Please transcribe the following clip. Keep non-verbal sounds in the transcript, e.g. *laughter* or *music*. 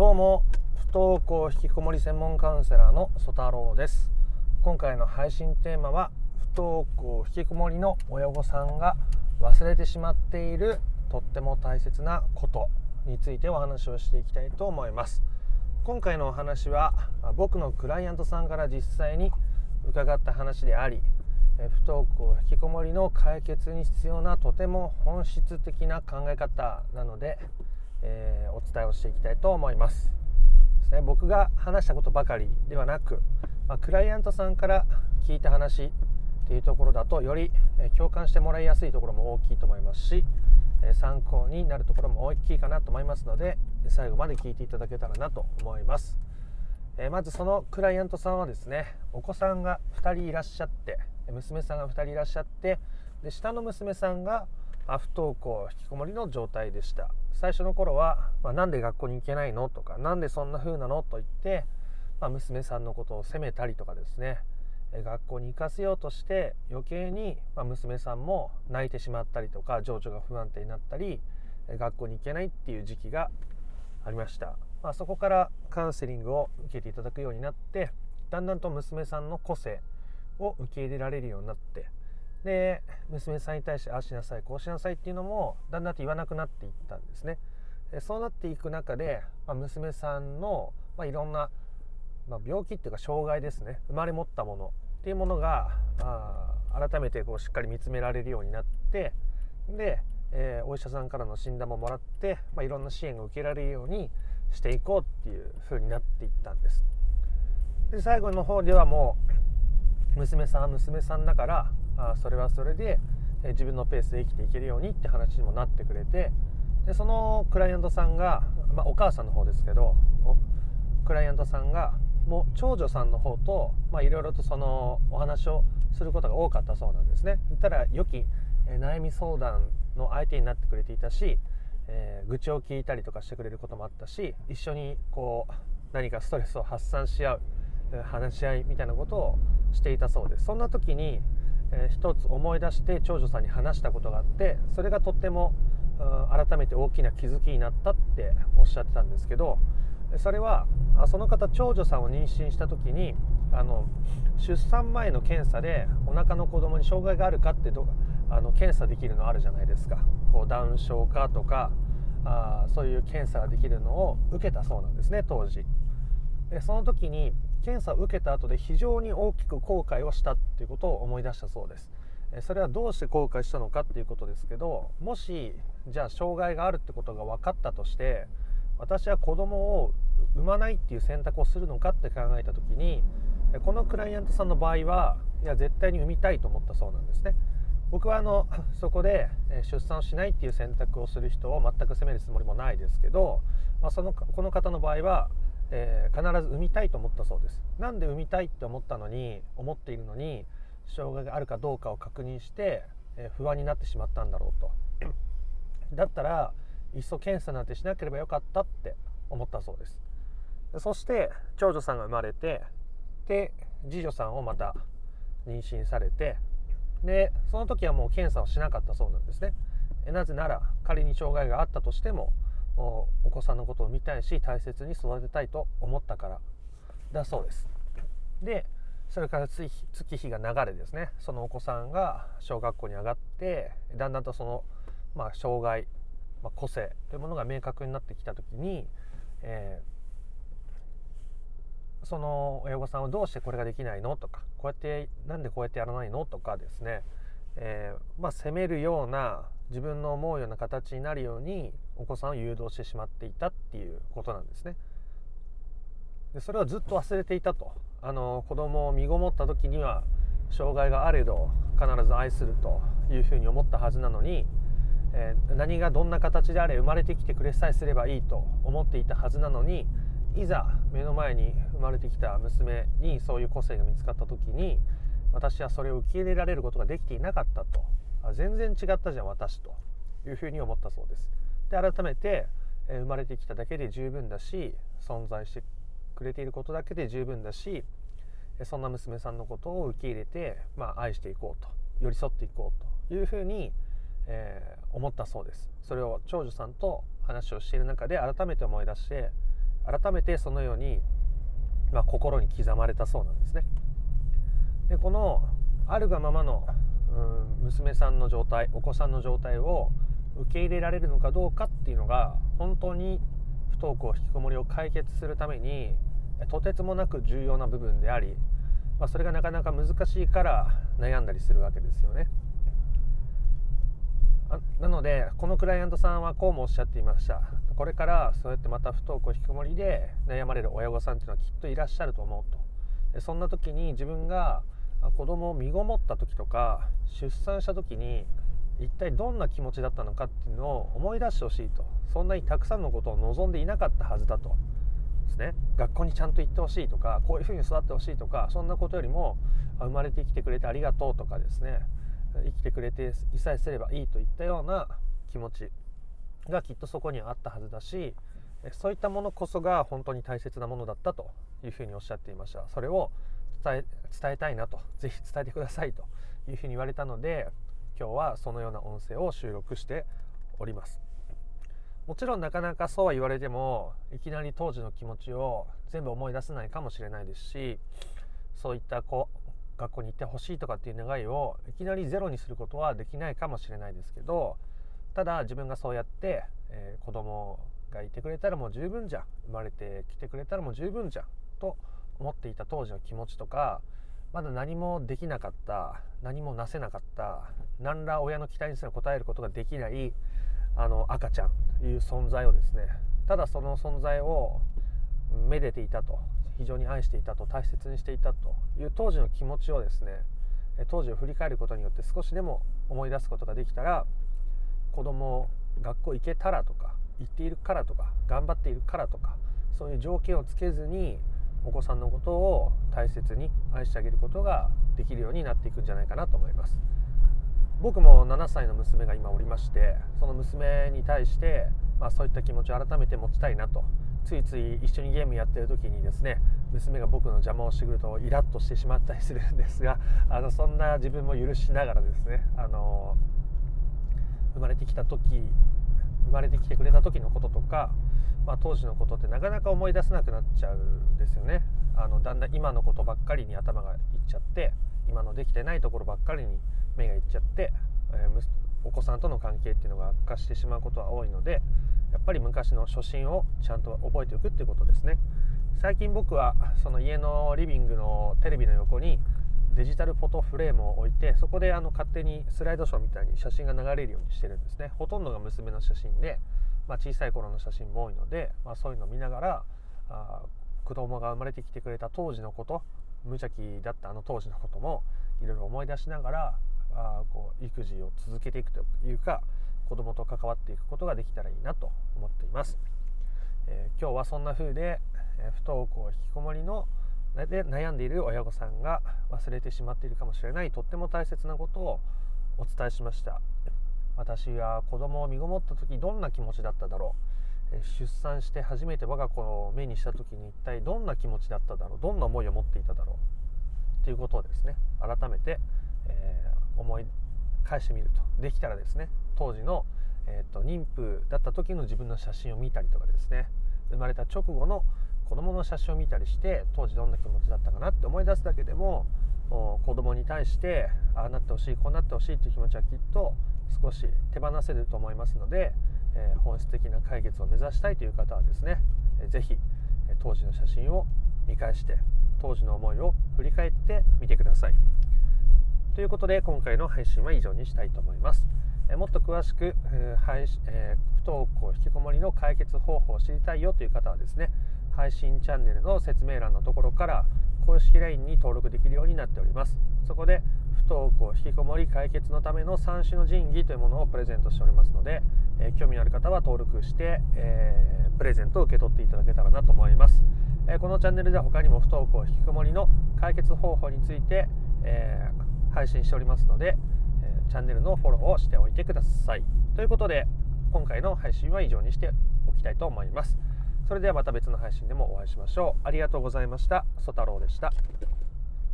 どうも不登校引きこもり専門カウンセラーの曽太郎です。今回の配信テーマは不登校引きこもりの親御さんが忘れてしまっているとっても大切なことについてお話をしていきたいと思います。今回のお話は僕のクライアントさんから実際に伺った話であり不登校引きこもりの解決に必要なとても本質的な考え方なので、えー、お伝えをしていきたいと思いますですね僕が話したことばかりではなく、まあ、クライアントさんから聞いた話っていうところだとよりえ共感してもらいやすいところも大きいと思いますしえ参考になるところも大きいかなと思いますので最後まで聞いていただけたらなと思います。えまずそのクライアントさんはですねお子さんが2人いらっしゃって娘さんが2人いらっしゃってで下の娘さんが不登校引きこもりの状態でした。最初の頃は、まあ、なんで学校に行けないの？とか何でそんな風なの？と言って、まあ、娘さんのことを責めたりとかですね。学校に行かせようとして余計に、娘さんも泣いてしまったりとか情緒が不安定になったり学校に行けないっていう時期がありました、まあ、そこからカウンセリングを受けていただくようになってだんだんと娘さんの個性を受け入れられるようになってで娘さんに対してああしなさいこうしなさいっていうのもだんだんと言わなくなっていったんですね。でそうなっていく中で、まあ、娘さんの、まあ、いろんな、まあ、病気っていうか障害ですね生まれ持ったものっていうものがあ改めてこうしっかり見つめられるようになってで、えー、お医者さんからの診断ももらって、まあ、いろんな支援を受けられるようにしていこうっていう風になっていったんです。で最後の方ではもう娘さん娘さんだからあそれはそれで、え自分のペースで生きていけるようにって話にもなってくれてでそのクライアントさんが、まあ、お母さんの方ですけどクライアントさんがもう長女さんの方といろいろとそのお話をすることが多かったそうなんですね。言ったら良き、え悩み相談の相手になってくれていたし、えー、愚痴を聞いたりとかしてくれることもあったし一緒にこう何かストレスを発散し合う話し合いみたいなことをしていたそうですそんな時に、えー、一つ思い出して長女さんに話したことがあってそれがとっても改めて大きな気づきになったっておっしゃってたんですけどそれはその方長女さんを妊娠した時にあの出産前の検査でお腹の子供に障害があるかってどあの検査できるのあるじゃないですか。こうダウン症かとかあそういう検査ができるのを受けたそうなんですね当時。その時に検査を受けた後で非常に大きく後悔をしたっていうことを思い出したそうです。それはどうして後悔したのかっていうことですけどもしじゃあ障害があるってことが分かったとして私は子供を産まないっていう選択をするのかって考えた時にこのクライアントさんの場合はいや絶対に産みたいと思ったそうなんですね。僕はあのそこで出産をしないっていう選択をする人を全く責めるつもりもないですけど、まあ、そのこの方の場合はえー、必ず産みたいと思ったそうです。なんで産みたいって思ったのに思っているのに障害があるかどうかを確認して、えー、不安になってしまったんだろうと。*clears throat* だったらいっそ検査なんてしなければよかったって思ったそうです。そして長女さんが生まれてで次女さんをまた妊娠されてでその時はもう検査をしなかったそうなんですね。なぜなら仮に障害があったとしてもお子さんのことを見たいし大切に育てたいと思ったから。だそうです。でそれから月日が流れですね。そのお子さんが小学校に上がってだんだんとその、まあ、障害、まあ、個性というものが明確になってきた時に、えー、その親御さんはどうしてこれができないのとかこうやってなんでこうやってやらないのとかですね、えー、まあ、責めるような自分の思うような形になるようにお子さんを誘導してしまっていたっていうことなんですね。でそれはずっと忘れていたとあの子供を身ごもった時には障害があれど必ず愛するというふうに思ったはずなのに、えー、何がどんな形であれ生まれてきてくれさえすればいいと思っていたはずなのにいざ目の前に生まれてきた娘にそういう個性が見つかった時に私はそれを受け入れられることができていなかったと全然違ったじゃん私というふうに思ったそうです。で改めて、生まれてきただけで十分だし存在してくれていることだけで十分だしそんな娘さんのことを受け入れて、まあ、愛していこうと寄り添っていこうというふうに、えー、思ったそうですそれを長女さんと話をしている中で改めて思い出して改めてそのように、まあ、心に刻まれたそうなんですね。でこのあるがままの、うん、娘さんの状態お子さんの状態を受け入れられるのかどうかっていうのが本当に不登校引きこもりを解決するためにとてつもなく重要な部分であり、まあ、それがなかなか難しいから悩んだりするわけですよね。なのでこのクライアントさんはこうもおっしゃっていましたこれからそうやってまた不登校引きこもりで悩まれる親御さんっていうのはきっといらっしゃると思うとでそんな時に自分が子供を身ごもった時とか出産した時に一体どんな気持ちだったのかっていうのを思い出してほしいと。そんなにたくさんのことを望んでいなかったはずだと。ですね。学校にちゃんと行ってほしいとかこういうふうに育ってほしいとかそんなことよりも生まれてきてくれてありがとうとかですね。生きてくれていさえすればいいといったような気持ちがきっとそこにはあったはずだしそういったものこそが本当に大切なものだったというふうにおっしゃっていました。それを伝え伝えたいなと。ぜひ伝えてくださいというふうに言われたので今日はそのような音声を収録しております。もちろんなかなかそうは言われてもいきなり当時の気持ちを全部思い出せないかもしれないですしそういったこう学校に行ってほしいとかっていう願いをいきなりゼロにすることはできないかもしれないですけどただ自分がそうやって、えー、子供がいてくれたらもう十分じゃん生まれてきてくれたらもう十分じゃんと思っていた当時の気持ちとかまだ何もできなかった何もなせなかった何ら親の期待にすら応えることができないあの赤ちゃんという存在をですねただその存在をめでていたと非常に愛していたと大切にしていたという当時の気持ちをですね当時を振り返ることによって少しでも思い出すことができたら子供学校行けたらとか行っているからとか頑張っているからとかそういう条件をつけずにお子さんのことを大切に愛してあげることができるようになっていくんじゃないかなと思います。僕も7歳の娘が今おりましてその娘に対して、まあ、そういった気持ちを改めて持ちたいなと。ついつい一緒にゲームやってる時にですね娘が僕の邪魔をしてくるとイラッとしてしまったりするんですが *laughs* あのそんな自分も許しながらですねあの生まれてきた時生まれてきてくれた時のこととか、まあ、当時のことってなかなか思い出せなくなっちゃうんですよね。あのだんだん今のことばっかりに頭がいっちゃって今のできてないところばっかりに目がいっちゃって、えー、お子さんとの関係っていうのが悪化してしまうことは多いのでやっぱり昔の初心をちゃんと覚えておくっていうことですね。最近僕はその家のリビングのテレビの横にデジタルフォトフレームを置いてそこであの勝手にスライドショーみたいに写真が流れるようにしてるんですね。ほとんどが娘の写真で、まあ、小さい頃の写真も多いので、まあ、そういうのを見ながらあ子供が生まれてきてくれた当時のこと無邪気だったあの当時のこともいろいろ思い出しながらあこう育児を続けていくというか子供と関わっていくことができたらいいなと思っています、えー、今日はそんな風で、え、不登校引きこもりので悩んでいる親御さんが忘れてしまっているかもしれないとっても大切なことをお伝えしました。私が子供を身ごもった時どんな気持ちだっただろう。出産して初めて我が子を目にした時に一体どんな気持ちだっただろう。どんな思いを持っていただろう。ということをですね改めて、えー、思い返してみると。できたらですね当時の、えーと、妊婦だった時の自分の写真を見たりとかですね。生まれた直後の子供の写真を見たりして当時どんな気持ちだったかなって思い出すだけでも子供に対してああなってほしいこうなってほしいっていう気持ちはきっと少し手放せると思いますので、え、本質的な解決を目指したいという方はですね、えー、ぜひ当時の写真を見返して当時の思いを振り返ってみてください。ということで今回の配信は以上にしたいと思います。えもっと詳しく、えー配えー、不登校引きこもりの解決方法を知りたいよという方はですね配信チャンネルの説明欄のところから公式 LINE に登録できるようになっておりますそこで不登校引きこもり解決のための3種の神器というものをプレゼントしておりますので、えー、興味のある方は登録して、えー、プレゼントを受け取っていただけたらなと思います、えー、このチャンネルでは他にも不登校引きこもりの解決方法について、え配信しておりますので、えチャンネルのフォローをしておいてください。ということで今回の配信は以上にしておきたいと思います。それではまた別の配信でもお会いしましょう。ありがとうございました。ソ太郎でした。